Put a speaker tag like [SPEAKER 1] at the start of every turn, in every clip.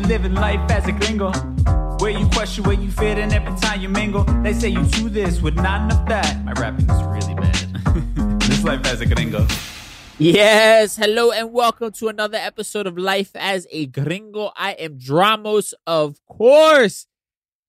[SPEAKER 1] Living life as a gringo. Where you question where you fit and every time you mingle. They say you do this with not enough that. My rapping is really bad. this life as a gringo.
[SPEAKER 2] Yes, hello and welcome to another episode of Life as a Gringo. I am Dramos, of course.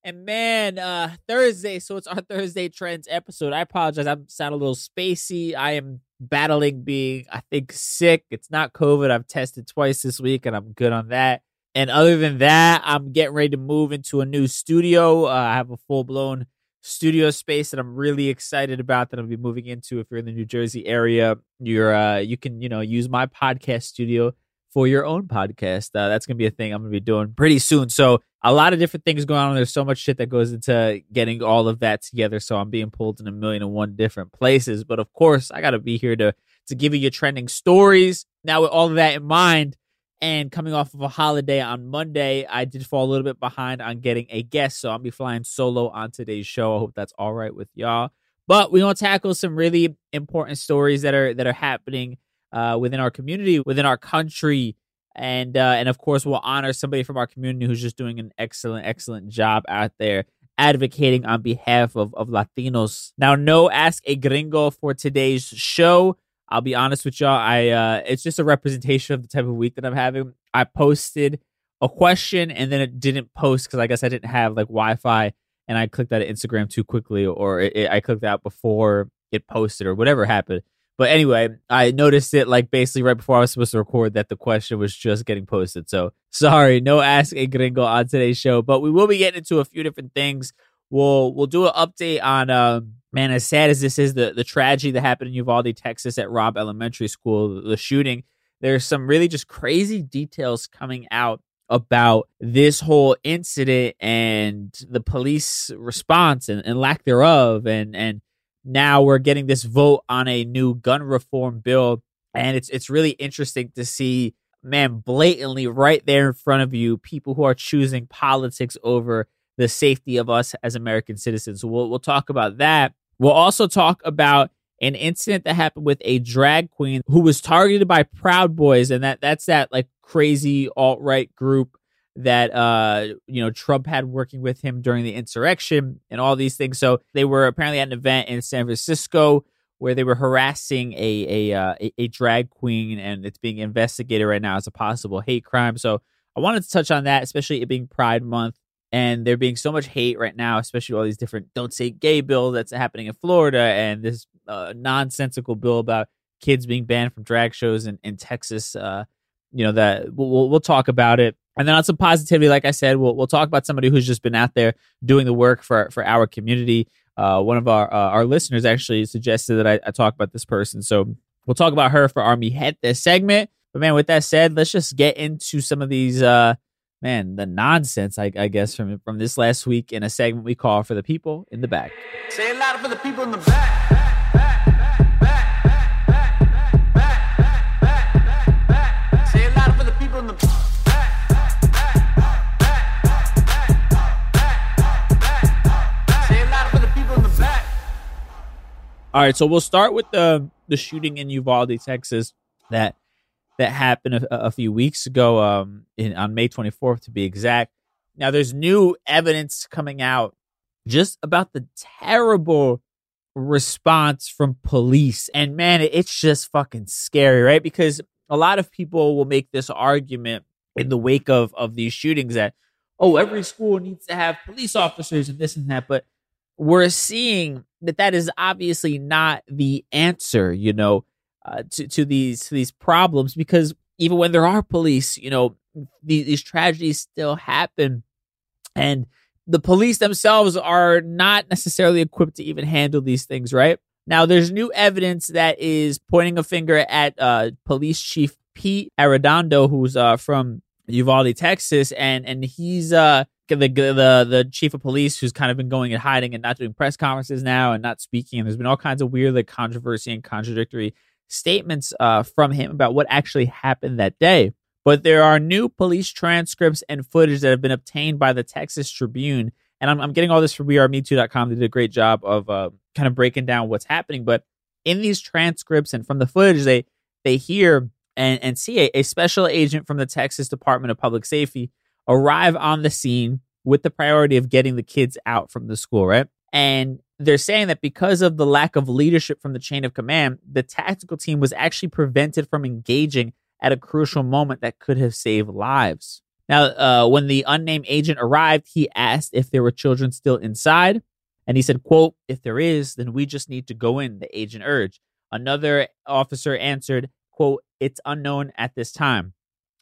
[SPEAKER 2] And man, uh Thursday, so it's our Thursday Trends episode. I apologize, I'm sound a little spacey. I am battling being, I think, sick. It's not COVID. I've tested twice this week and I'm good on that. And other than that, I'm getting ready to move into a new studio. Uh, I have a full blown studio space that I'm really excited about that I'll be moving into. If you're in the New Jersey area, you're uh, you can you know use my podcast studio for your own podcast. Uh, that's gonna be a thing I'm gonna be doing pretty soon. So a lot of different things going on. There's so much shit that goes into getting all of that together. So I'm being pulled in a million and one different places. But of course, I gotta be here to to give you your trending stories. Now with all of that in mind. And coming off of a holiday on Monday, I did fall a little bit behind on getting a guest. So I'll be flying solo on today's show. I hope that's all right with y'all. But we're gonna tackle some really important stories that are that are happening uh, within our community, within our country, and uh, and of course we'll honor somebody from our community who's just doing an excellent, excellent job out there advocating on behalf of, of Latinos. Now, no ask a gringo for today's show. I'll be honest with y'all. I uh, it's just a representation of the type of week that I'm having. I posted a question and then it didn't post because I guess I didn't have like Wi-Fi and I clicked of Instagram too quickly, or it, it, I clicked out before it posted, or whatever happened. But anyway, I noticed it like basically right before I was supposed to record that the question was just getting posted. So sorry, no ask a gringo on today's show, but we will be getting into a few different things. We'll we'll do an update on um man, as sad as this is, the the tragedy that happened in Uvalde, Texas, at Robb Elementary School, the shooting. There's some really just crazy details coming out about this whole incident and the police response and, and lack thereof and and now we're getting this vote on a new gun reform bill and it's it's really interesting to see man blatantly right there in front of you people who are choosing politics over the safety of us as American citizens. So we'll we'll talk about that. We'll also talk about an incident that happened with a drag queen who was targeted by Proud Boys, and that that's that like crazy alt right group that uh you know Trump had working with him during the insurrection and all these things. So they were apparently at an event in San Francisco where they were harassing a a uh, a, a drag queen, and it's being investigated right now as a possible hate crime. So I wanted to touch on that, especially it being Pride Month and there being so much hate right now, especially all these different "don't say gay" bill that's happening in Florida, and this uh, nonsensical bill about kids being banned from drag shows in, in Texas. Uh, you know that we'll, we'll talk about it, and then on some positivity, like I said, we'll we'll talk about somebody who's just been out there doing the work for for our community. Uh, one of our uh, our listeners actually suggested that I, I talk about this person, so we'll talk about her for our Mi Gente this segment. But man, with that said, let's just get into some of these uh man, the nonsense I, I guess from from this last week in a segment we call for the people in the back.
[SPEAKER 1] Say it louder for the people in the back. Say it louder for the people in the Say it louder for the people in the back.
[SPEAKER 2] All right, so we'll start with the the shooting in Uvalde, Texas that that happened a, a few weeks ago, um, in, on May 24th to be exact. Now, there's new evidence coming out just about the terrible response from police, and man, it's just fucking scary, right? Because a lot of people will make this argument in the wake of of these shootings that oh, every school needs to have police officers and this and that, but we're seeing that that is obviously not the answer, you know, uh, to to these to these problems because even when there are police, you know, these, these tragedies still happen, and the police themselves are not necessarily equipped to even handle these things. Right now, there's new evidence that is pointing a finger at uh, Police Chief Pete Arredondo, who's uh, from Uvalde, Texas, and and he's uh the the the chief of police who's kind of been going and hiding and not doing press conferences now and not speaking. And there's been all kinds of weird like controversy and contradictory statements uh, from him about what actually happened that day. But there are new police transcripts and footage that have been obtained by the Texas Tribune. And I'm, I'm getting all this from WeAreMitu.com. They did a great job of uh, kind of breaking down what's happening. But in these transcripts and from the footage, they they hear and, and see a, a special agent from the Texas Department of Public Safety arrive on the scene with the priority of getting the kids out from the school, right? And they're saying that because of the lack of leadership from the chain of command, the tactical team was actually prevented from engaging at a crucial moment that could have saved lives. Now, uh, when the unnamed agent arrived, he asked if there were children still inside. And he said, quote, if there is, then we just need to go in, the agent urged. Another officer answered, quote, it's unknown at this time.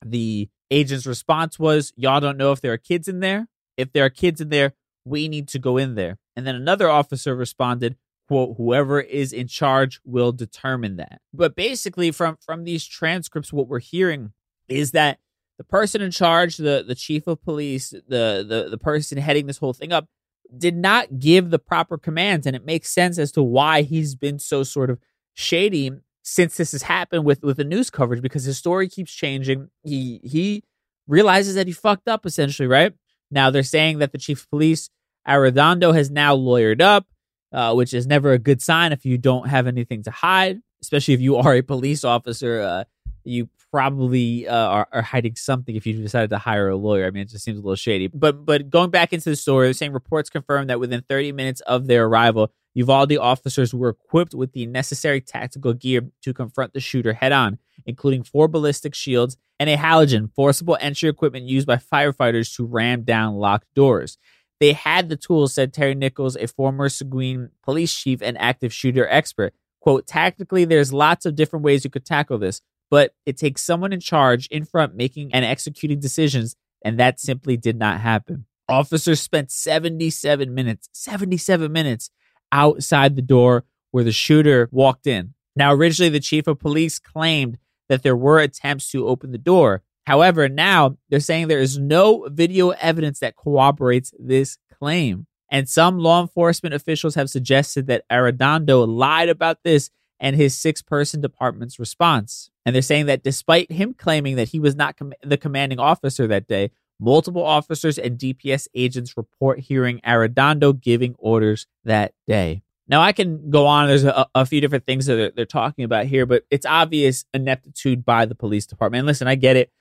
[SPEAKER 2] The agent's response was, y'all don't know if there are kids in there. If there are kids in there, we need to go in there. And then another officer responded, quote, whoever is in charge will determine that. But basically from from these transcripts, what we're hearing is that the person in charge, the the chief of police, the the, the person heading this whole thing up, did not give the proper commands. And it makes sense as to why he's been so sort of shady since this has happened with with the news coverage because his story keeps changing. He he realizes that he fucked up essentially, right? Now they're saying that the chief of police Arredondo has now lawyered up, uh, which is never a good sign if you don't have anything to hide, especially if you are a police officer. Uh, you probably uh, are, are, hiding something if you decided to hire a lawyer. I mean, it just seems a little shady. But but going back into the story, they're saying reports confirm that within 30 minutes of their arrival, Uvalde officers were equipped with the necessary tactical gear to confront the shooter head on, including four ballistic shields and a Halligan, forcible entry equipment used by firefighters to ram down locked doors. They had the tools, said Terry Nichols, a former Seguin police chief and active shooter expert. Quote, tactically, there's lots of different ways you could tackle this, but it takes someone in charge in front making and executing decisions, and that simply did not happen. Officers spent 77 minutes, 77 minutes outside the door where the shooter walked in. Now, originally, the chief of police claimed that there were attempts to open the door, However, now they're saying there is no video evidence that corroborates this claim. And some law enforcement officials have suggested that Arredondo lied about this and his six person department's response. And they're saying that despite him claiming that he was not com- the commanding officer that day, multiple officers and DPS agents report hearing Arredondo giving orders that day. Now, I can go on. There's a, a few different things that they're, they're, talking about here, but it's obvious ineptitude by the police department. And listen, I get it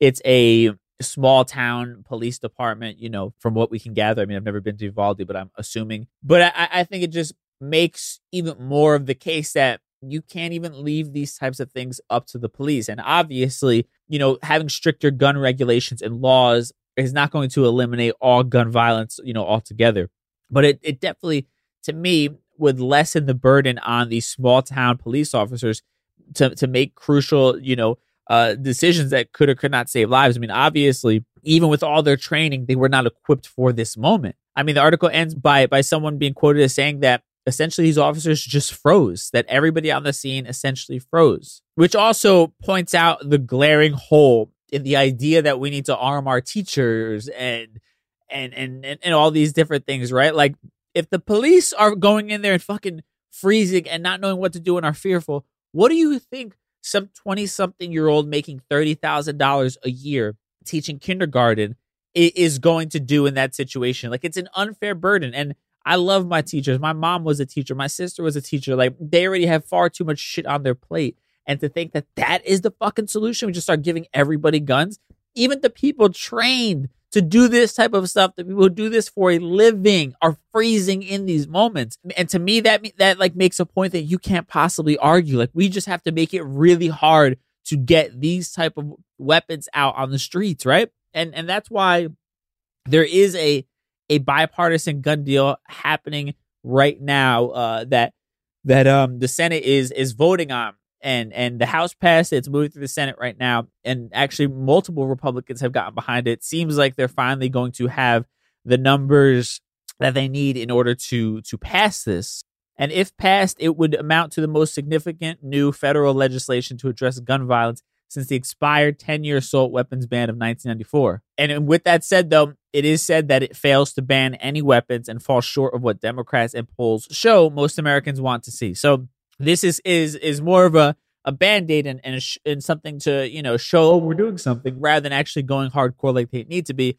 [SPEAKER 2] it's a small town police department, you know, from what we can gather. I mean, I've never been to Uvalde, but I'm assuming. But I, I think it just makes even more of the case that you can't even leave these types of things up to the police. And obviously, you know, having stricter gun regulations and laws is not going to eliminate all gun violence, you know, altogether. But it, it definitely, to me, would lessen the burden on these small town police officers to, to make crucial, you know, uh, decisions that could or could not save lives. I mean, obviously, even with all their training, they were not equipped for this moment. I mean, the article ends by by someone being quoted as saying that essentially these officers just froze, that everybody on the scene essentially froze, which also points out the glaring hole in the idea that we need to arm our teachers and and and and, and all these different things, right? Like if the police are going in there and fucking freezing and not knowing what to do and are fearful, what do you think some 20 something year old making $30,000 a year teaching kindergarten is going to do in that situation? Like it's an unfair burden. And I love my teachers. My mom was a teacher. My sister was a teacher. Like they already have far too much shit on their plate. And to think that that is the fucking solution, we just start giving everybody guns. Even the people trained to do this type of stuff, the people who do this for a living, are freezing in these moments. And to me, that that like makes a point that you can't possibly argue. Like we just have to make it really hard to get these type of weapons out on the streets, right? And and that's why there is a a bipartisan gun deal happening right now uh, that that um the Senate is is voting on and and the House passed it. It's moving through the Senate right now, and actually multiple Republicans have gotten behind it. Seems like they're finally going to have the numbers that they need in order to to pass this. And if passed, it would amount to the most significant new federal legislation to address gun violence since the expired 10 year assault weapons ban of 1994. And with that said, though, it is said that it fails to ban any weapons and falls short of what Democrats and polls show most Americans want to see. So this is is is more of a a band-aid and and, sh- and something to you know show oh, we're doing something. rather than actually going hardcore like they need to be.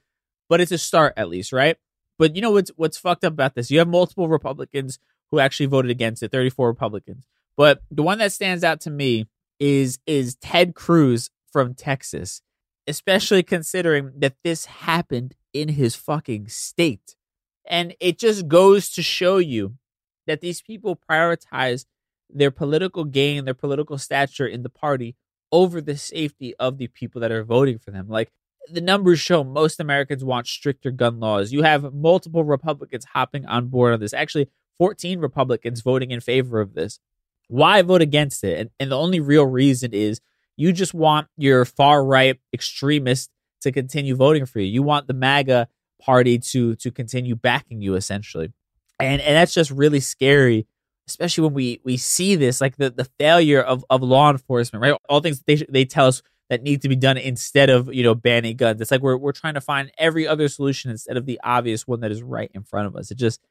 [SPEAKER 2] But it's a start at least right? But you know what's what's fucked up about this? You have multiple republicans who actually voted against it 34 republicans. But the one that stands out to me is is Ted Cruz from Texas, especially considering that this happened in his fucking state. And it just goes to show you that these people prioritize their political gain, their political stature in the party over the safety of the people that are voting for them. Like the numbers show most Americans want stricter gun laws. You have multiple Republicans hopping on board on this. Actually, 14 Republicans voting in favor of this. Why vote against it? And, and the only real reason is you just want your far right extremists to continue voting for you. You want the MAGA party to to continue backing you essentially. And and that's just really scary, especially when we we see this like the the failure of of law enforcement, right? All things they they tell us that need to be done instead of, you know, banning guns. It's like we're we're trying to find every other solution instead of the obvious one that is right in front of us. It just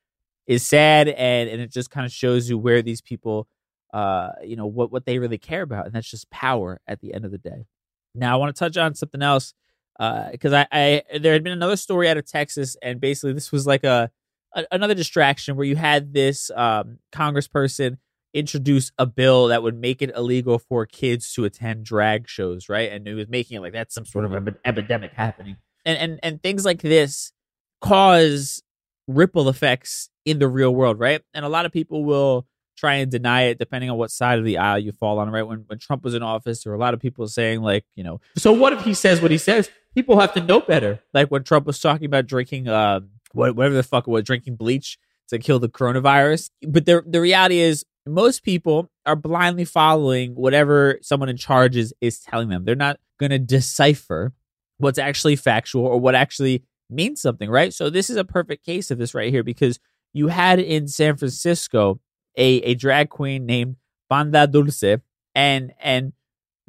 [SPEAKER 2] is sad and and it just kind of shows you where these people uh, you know, what what they really care about, and that's just power at the end of the day. Now, I want to touch on something else uh, because I, I there had been another story out of Texas, and basically this was like a, a another distraction where you had this um, Congressperson introduce a bill that would make it illegal for kids to attend drag shows, right? And it was making it like that's some sort of ep- epidemic happening, and and and things like this cause ripple effects in the real world, right? And a lot of people will try and deny it depending on what side of the aisle you fall on, right? When when Trump was in office, there were a lot of people saying like, you know, so what if he says what he says? People have to know better. Like when Trump was talking about drinking uh whatever the fuck it was, drinking bleach to kill the coronavirus. But the the reality is most people are blindly following whatever someone in charge is, is telling them. They're not going to decipher what's actually factual or what actually means something, right? So this is a perfect case of this right here because you had in San Francisco a, a drag queen named Panda Dulce, and and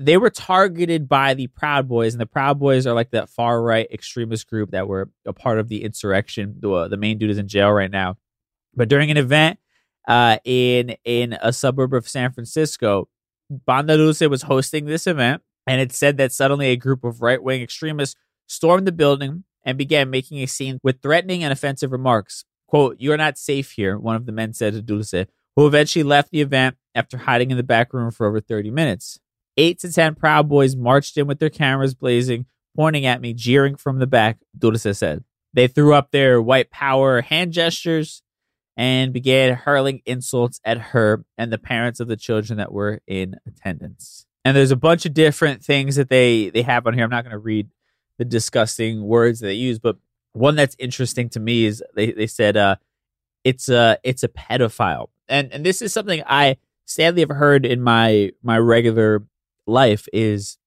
[SPEAKER 2] they were targeted by the Proud Boys, and the Proud Boys are like that far right extremist group that were a part of the insurrection. The, uh, the main dude is in jail right now, but during an event uh, in in a suburb of San Francisco, Panda Dulce was hosting this event, and it said that suddenly a group of right wing extremists stormed the building and began making a scene with threatening and offensive remarks. "Quote: You are not safe here," one of the men said to Dulce who eventually left the event after hiding in the back room for over 30 minutes. Eight to 10 Proud Boys marched in with their cameras blazing, pointing at me, jeering from the back, Dulce said. They threw up their white power hand gestures and began hurling insults at her and the parents of the children that were in attendance. And there's a bunch of different things that they, they have on here. I'm not going to read the disgusting words that they use. But one that's interesting to me is they, they said uh, it's a it's a pedophile, and and this is something I sadly have heard in my my regular life is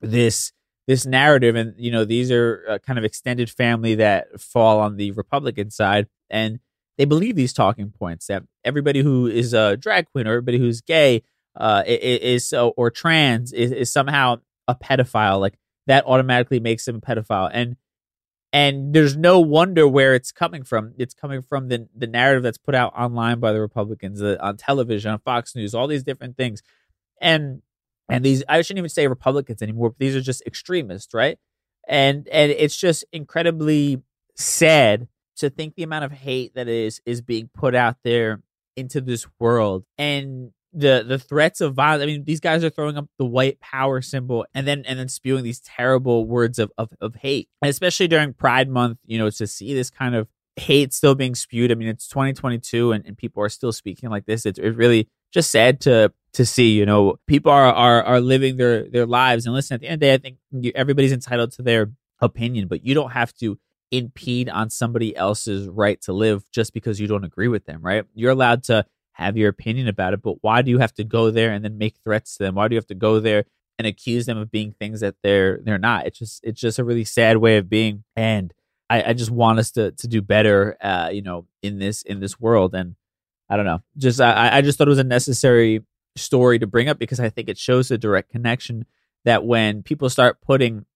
[SPEAKER 2] this this narrative, and you know these are a kind of extended family that fall on the Republican side, and they believe these talking points that everybody who is a drag queen or everybody who's gay uh, is, is or trans is, is somehow a pedophile. Like that automatically makes them a pedophile. And and there's no wonder where it's coming from. It's coming from the the narrative that's put out online by the Republicans uh, on television, on Fox News, all these different things. And and these I shouldn't even say Republicans anymore. These are just extremists, right? And and it's just incredibly sad to think the amount of hate that is is being put out there into this world. And the the threats of violence. I mean, these guys are throwing up the white power symbol and then and then spewing these terrible words of of, of hate, and especially during Pride Month. You know, to see this kind of hate still being spewed. I mean, it's 2022 and, and people are still speaking like this. It's, it's really just sad to to see. You know, people are are are living their their lives and listen. At the end of the day, I think everybody's entitled to their opinion, but you don't have to impede on somebody else's right to live just because you don't agree with them. Right? You're allowed to have your opinion about it, but why do you have to go there and then make threats to them? Why do you have to go there and accuse them of being things that they're they're not? It's just it's just a really sad way of being, and I, I just want us to to do better, uh, you know, in this in this world. And I don't know, just I I just thought it was a necessary story to bring up because I think it shows a direct connection that when people start putting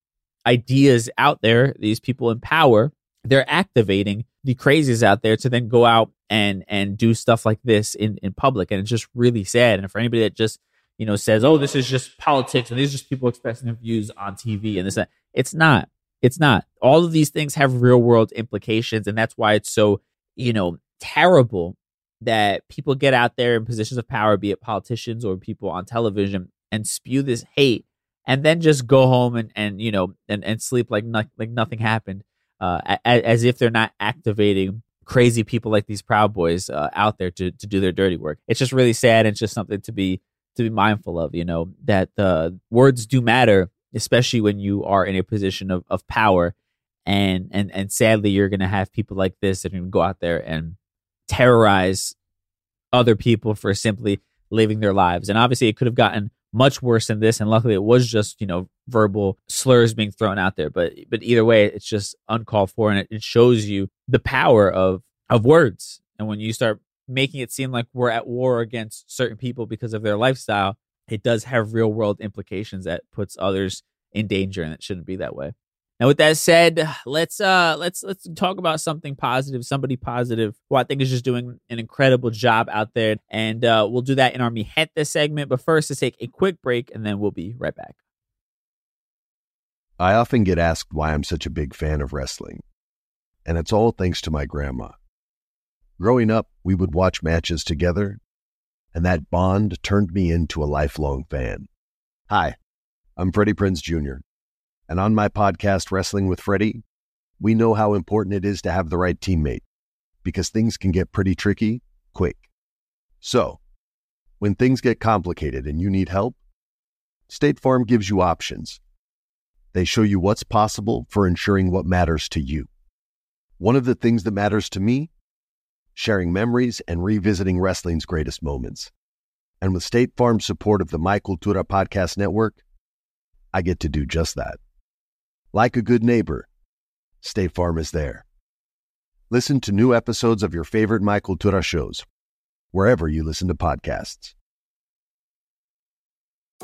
[SPEAKER 2] ideas out there, these people in power, they're activating the crazies out there to then go out and and do stuff like this in in public. And it's just really sad. And for anybody that just you know says oh this is just politics and these are just people expressing their views on tv and this that, it's not. It's not. All of these things have real world implications. And that's why it's so you know terrible that people get out there in positions of power be it politicians or people on television and spew this hate and then just go home and and you know and and sleep like not, like nothing happened uh, as, as if they're not activating crazy people like these Proud Boys uh, out there to to do their dirty work. It's just really sad. It's just something to be to be mindful of. You know that the words do matter, especially when you are in a position of, of power. And and and sadly, you're to have people like this that are to go out there and terrorize other people for simply living their lives. And obviously, it could have gotten much worse than this. And luckily, it was just you know verbal slurs being thrown out there. But but either way, it's just uncalled for, and it, it shows you the power of of words. And when you start making it seem like we're at war against certain people because of their lifestyle, it does have real world implications that puts others in danger, and it shouldn't be that way. Now, with that said, let's uh let's let's talk about something positive, somebody positive who I think is just doing an incredible job out there, and uh, we'll do that in our Mi segment. But first, let's take a quick break, and then we'll be right back.
[SPEAKER 3] I often get asked why I'm such a big fan of wrestling, and it's all thanks to my grandma. Growing up, we would watch matches together, and that bond turned me into a lifelong fan. Hi, I'm Freddie Prinze Jr and on my podcast, Wrestling with Freddie, we know how important it is to have the right teammate because things can get pretty tricky quick. So, when things get complicated and you need help, State Farm gives you options. They show you what's possible for ensuring what matters to you. One of the things that matters to me, sharing memories and revisiting wrestling's greatest moments. And with State Farm's support of the My Cultura Podcast Network, I get to do just that. Like a good neighbor, State Farm is there. Listen to new episodes of your favorite My Cultura shows, wherever you listen to podcasts.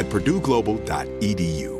[SPEAKER 4] at purdueglobal.edu.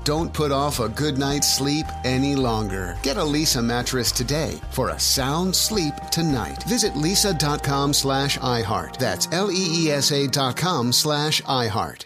[SPEAKER 5] Don't put off a good night's sleep any longer. Get a Leesa mattress today for a sound sleep tonight. Visit leesa.com slash iHeart. That's L-E-E-S-A dot com slash iHeart.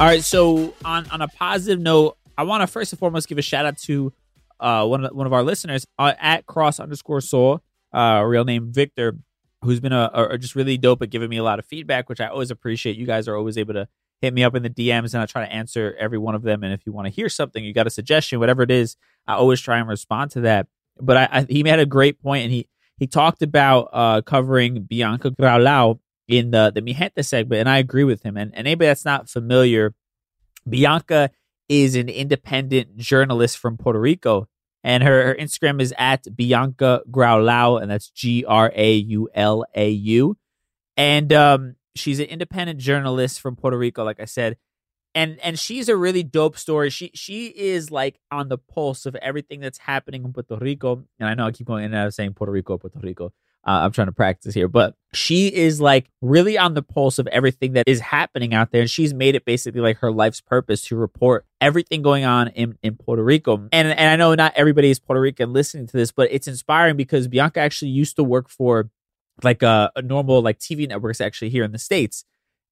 [SPEAKER 2] All right, so on on a positive note, I want to first and foremost give a shout out to uh, one of one of our listeners uh, at cross underscore soul, uh, real name Victor, who's been a, a just really dope at giving me a lot of feedback, which I always appreciate. You guys are always able to hit me up in the DMs, and I try to answer every one of them. And if you want to hear something, you got a suggestion, whatever it is, I always try and respond to that. But I, I he made a great point, and he he talked about uh, covering Bianca Graulau in the the Mi Gente segment, and I agree with him. And, and anybody that's not familiar, Bianca is an independent journalist from Puerto Rico, and her, her Instagram is at Bianca Graulau, and that's G R A U L A U. And um, she's an independent journalist from Puerto Rico, like I said. And and she's a really dope story. She she is like on the pulse of everything that's happening in Puerto Rico. And I know I keep going in and out of saying Puerto Rico, Puerto Rico. Uh, I'm trying to practice here, but she is like really on the pulse of everything that is happening out there. And she's made it basically like her life's purpose to report everything going on in, in Puerto Rico. And, and I know not everybody is Puerto Rican listening to this, but it's inspiring because Bianca actually used to work for like a, a normal like TV networks actually here in the States.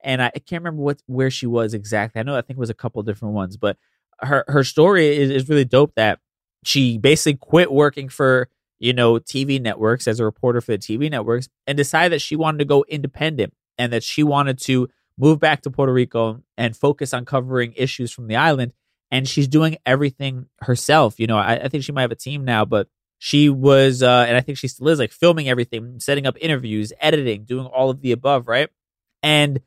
[SPEAKER 2] And I, I can't remember what where she was exactly. I know I think it was a couple different ones, but her her story is, is really dope that she basically quit working for you know, TV networks as a reporter for the TV networks and decided that she wanted to go independent and that she wanted to move back to Puerto Rico and focus on covering issues from the island. And she's doing everything herself. You know, I, I think she might have a team now, but she was, uh, and I think she still is, like filming everything, setting up interviews, editing, doing all of the above, right? And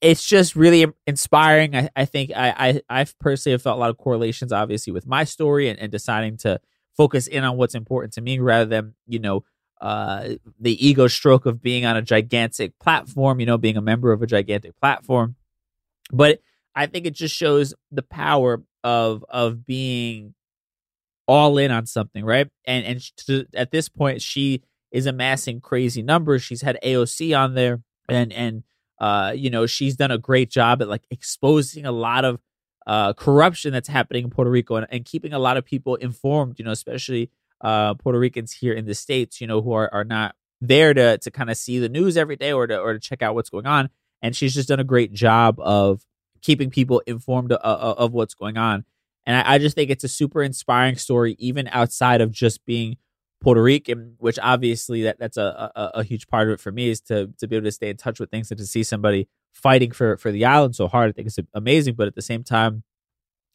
[SPEAKER 2] it's just really inspiring. I, I think I, I, I personally have felt a lot of correlations, obviously, with my story and, and deciding to focus in on what's important to me rather than you know uh, the ego stroke of being on a gigantic platform, you know, being a member of a gigantic platform. But I think it just shows the power of of being all in on something, right? And and to, at this point, she is amassing crazy numbers. She's had AOC on there, and and uh, you know, she's done a great job at like exposing a lot of uh, corruption that's happening in Puerto Rico and, and keeping a lot of people informed. You know, especially uh, Puerto Ricans here in the states, you know, who are, are not there to to kind of see the news every day or to or to check out what's going on. And she's just done a great job of keeping people informed of, of what's going on. And I, I, just think it's a super inspiring story, even outside of just being Puerto Rican, which obviously that that's a, a, a huge part of it for me is to to be able to stay in touch with things and to see somebody fighting for for the island so hard. I think it's amazing, but at the same time,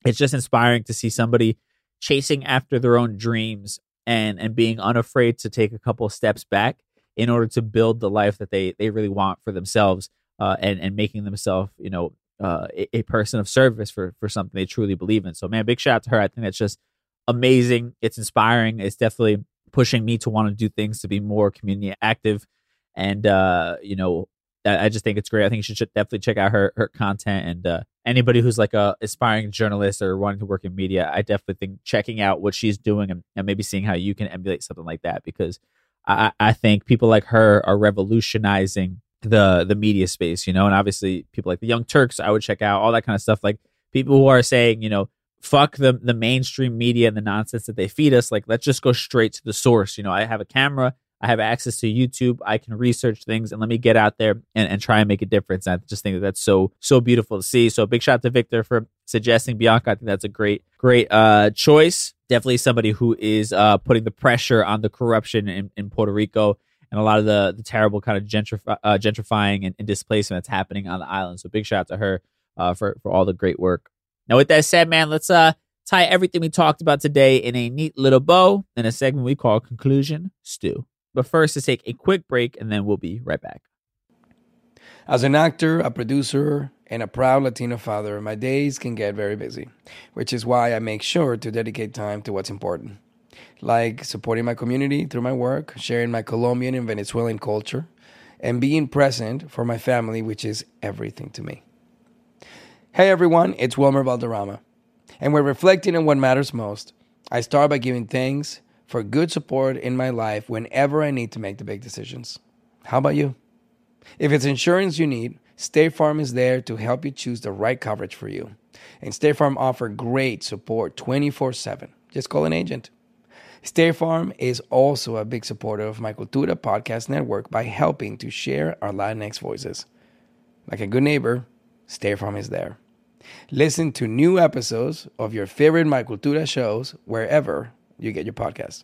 [SPEAKER 2] it's just inspiring to see somebody chasing after their own dreams and and being unafraid to take a couple steps back in order to build the life that they they really want for themselves uh, and and making themselves you know uh, a, a, person of service for for something they truly believe in. So man, big shout out to her. I think that's just amazing. It's inspiring. It's definitely pushing me to want to do things to be more community active and uh, you know I just think it's great. I think you should definitely check out her her content and uh, anybody who's like a aspiring journalist or wanting to work in media. I definitely think checking out what she's doing and, and maybe seeing how you can emulate something like that because I, I think people like her are revolutionizing the the media space. You know, and obviously people like the Young Turks, I would check out all that kind of stuff. Like people who are saying, you know, fuck the the mainstream media and the nonsense that they feed us. Like let's just go straight to the source. You know, I have a camera I have access to YouTube. I can research things and let me get out there and, and try and make a difference. And I just think that that's so, so beautiful to see. So big shout out to Victor for suggesting Bianca. I think that's a great, great uh, choice. Definitely somebody who is uh, putting the pressure on the corruption in, in Puerto Rico and a lot of the, the terrible kind of uh, gentrifying and, and, displacement that's happening on the island. So big shout out to her uh, for, for all the great work. Now, with that said, man, let's uh, tie everything we talked about today in a neat little bow in a segment we call Conclusion Stew. But first, to take a quick break, and then we'll be right back.
[SPEAKER 6] As an actor, a producer, and a proud Latino father, my days can get very busy, which is why I make sure to dedicate time to what's important, like supporting my community through my work, sharing my Colombian and Venezuelan culture, and being present for my family, which is everything to me. Hey everyone, it's Wilmer Valderrama, and we're reflecting on what matters most. I start by giving thanks for good support in my life whenever I need to make the big decisions. How about you? If it's insurance you need, State Farm is there to help you choose the right coverage for you. And State Farm offer great support 24/7. Just call an agent. State Farm is also a big supporter of my Cultura podcast network by helping to share our Latinx voices. Like a good neighbor, State Farm is there. Listen to new episodes of your favorite My Cultura shows wherever you get your podcast.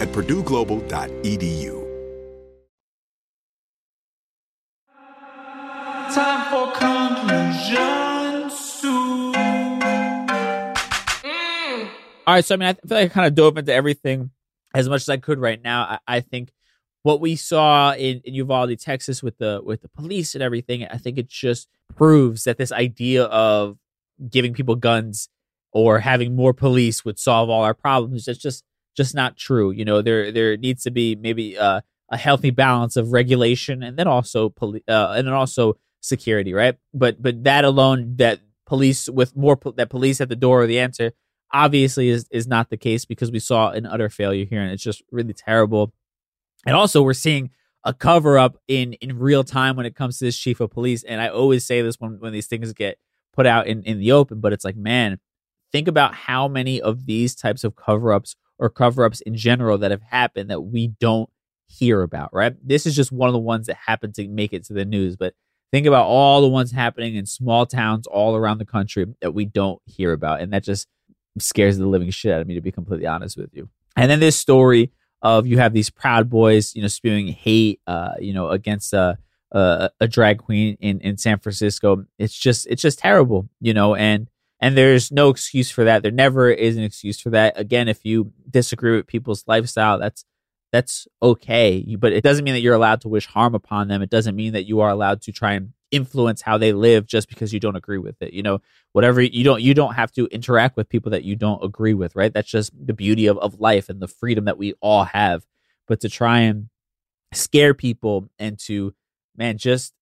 [SPEAKER 4] at purdueglobal.edu.
[SPEAKER 1] Time for Conclusion Stew.
[SPEAKER 2] All right, so I mean, I feel like I kind of dove into everything as much as I could right now. I, I think what we saw in, in Uvalde, Texas, with the with the police and everything, I think it just proves that this idea of giving people guns or having more police would solve all our problems. It's just just not true. You know, there there needs to be maybe uh, a healthy balance of regulation and then also poli- uh, and then also security, right? But but that alone, that police with more po- that police at the door are the answer, obviously is is not the case because we saw an utter failure here, and it's just really terrible. And also, we're seeing a cover up in in real time when it comes to this chief of police. And I always say this when when these things get put out in in the open, but it's like, man, think about how many of these types of cover ups or cover ups in general that have happened that we don't hear about, right? This is just one of the ones that happened to make it to the news, but think about all the ones happening in small towns all around the country that we don't hear about. And that just scares the living shit out of me, to be completely honest with you. And then this story of you have these proud boys, you know, spewing hate, uh, you know, against a, a, a drag queen in, in San Francisco. It's just, it's just terrible, you know, and, and there's no excuse for that. There never is an excuse for that. Again, if you disagree with people's lifestyle, that's that's okay. But it doesn't mean that you're allowed to wish harm upon them. It doesn't mean that you are allowed to try and influence how they live just because you don't agree with it. You know, whatever you don't you don't have to interact with people that you don't agree with, right? That's just the beauty of, of life and the freedom that we all have. But to try and scare people and to man just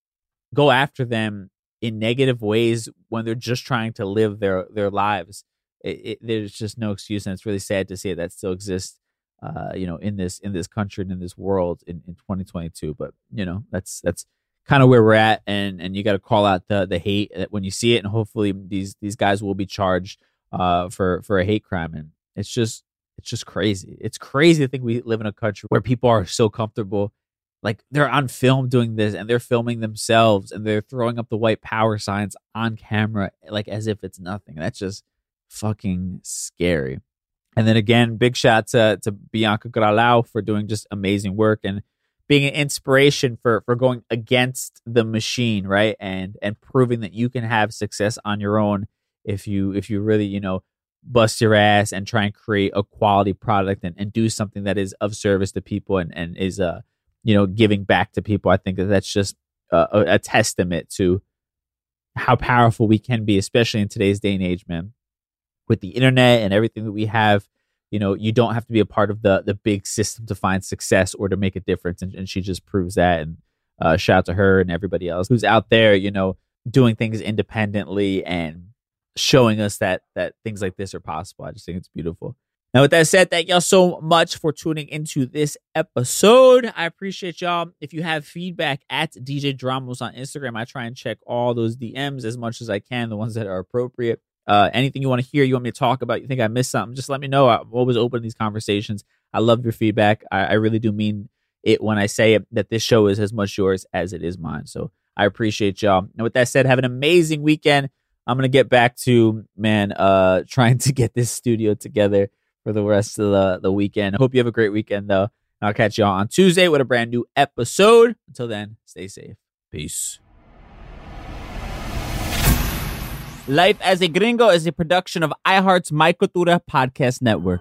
[SPEAKER 2] go after them in negative ways when they're just trying to live their their lives. It, it, there's just no excuse, and it's really sad to see it that still exists. Uh, you know, in this in this country and in this world in, in 2022. But you know, that's that's kind of where we're at, and and you got to call out the the hate when you see it, and hopefully these these guys will be charged uh, for for a hate crime. And it's just it's just crazy. It's crazy to think we live in a country where people are so comfortable like they're on film doing this and they're filming themselves and they're throwing up the white power signs on camera like as if it's nothing. That's just fucking scary. And then again, big shout to to Bianca Graulau for doing just amazing work and being an inspiration for for going against the machine, right? And and proving that you can have success on your own if you if you really, you know, bust your ass and try and create a quality product and, and do something that is of service to people and, and is uh you know giving back to people. I think that that's just a, a testament to how powerful we can be, especially in today's day and age, man. With the internet and everything that we have, you know, you don't have to be a part of the the big system to find success or to make a difference. And, and she just proves that. And uh, shout out to her and everybody else who's out there, you know, doing things independently and showing us that that things like this are possible. I just think it's beautiful. Now, with that said, thank y'all so much for tuning into this episode. I appreciate y'all. If you have feedback at DJ Dramos on Instagram, I try and check all those DMs as much as I can, the ones that are appropriate. Uh, anything you want to hear, you want me to talk about, you think I missed something, just let me know. I'm always open to these conversations. I love your feedback. I, I really do mean it when I say it, that this show is as much yours as it is mine. So I appreciate y'all. And with that said, have an amazing weekend. I'm gonna get back to man, uh, trying to get this studio together for the rest of the, the weekend. I hope you have a great weekend, though. I'll catch y'all on Tuesday with a brand new episode. Until then, stay safe. Peace. Life as a Gringo is a production of iHeart's My Cultura Podcast Network.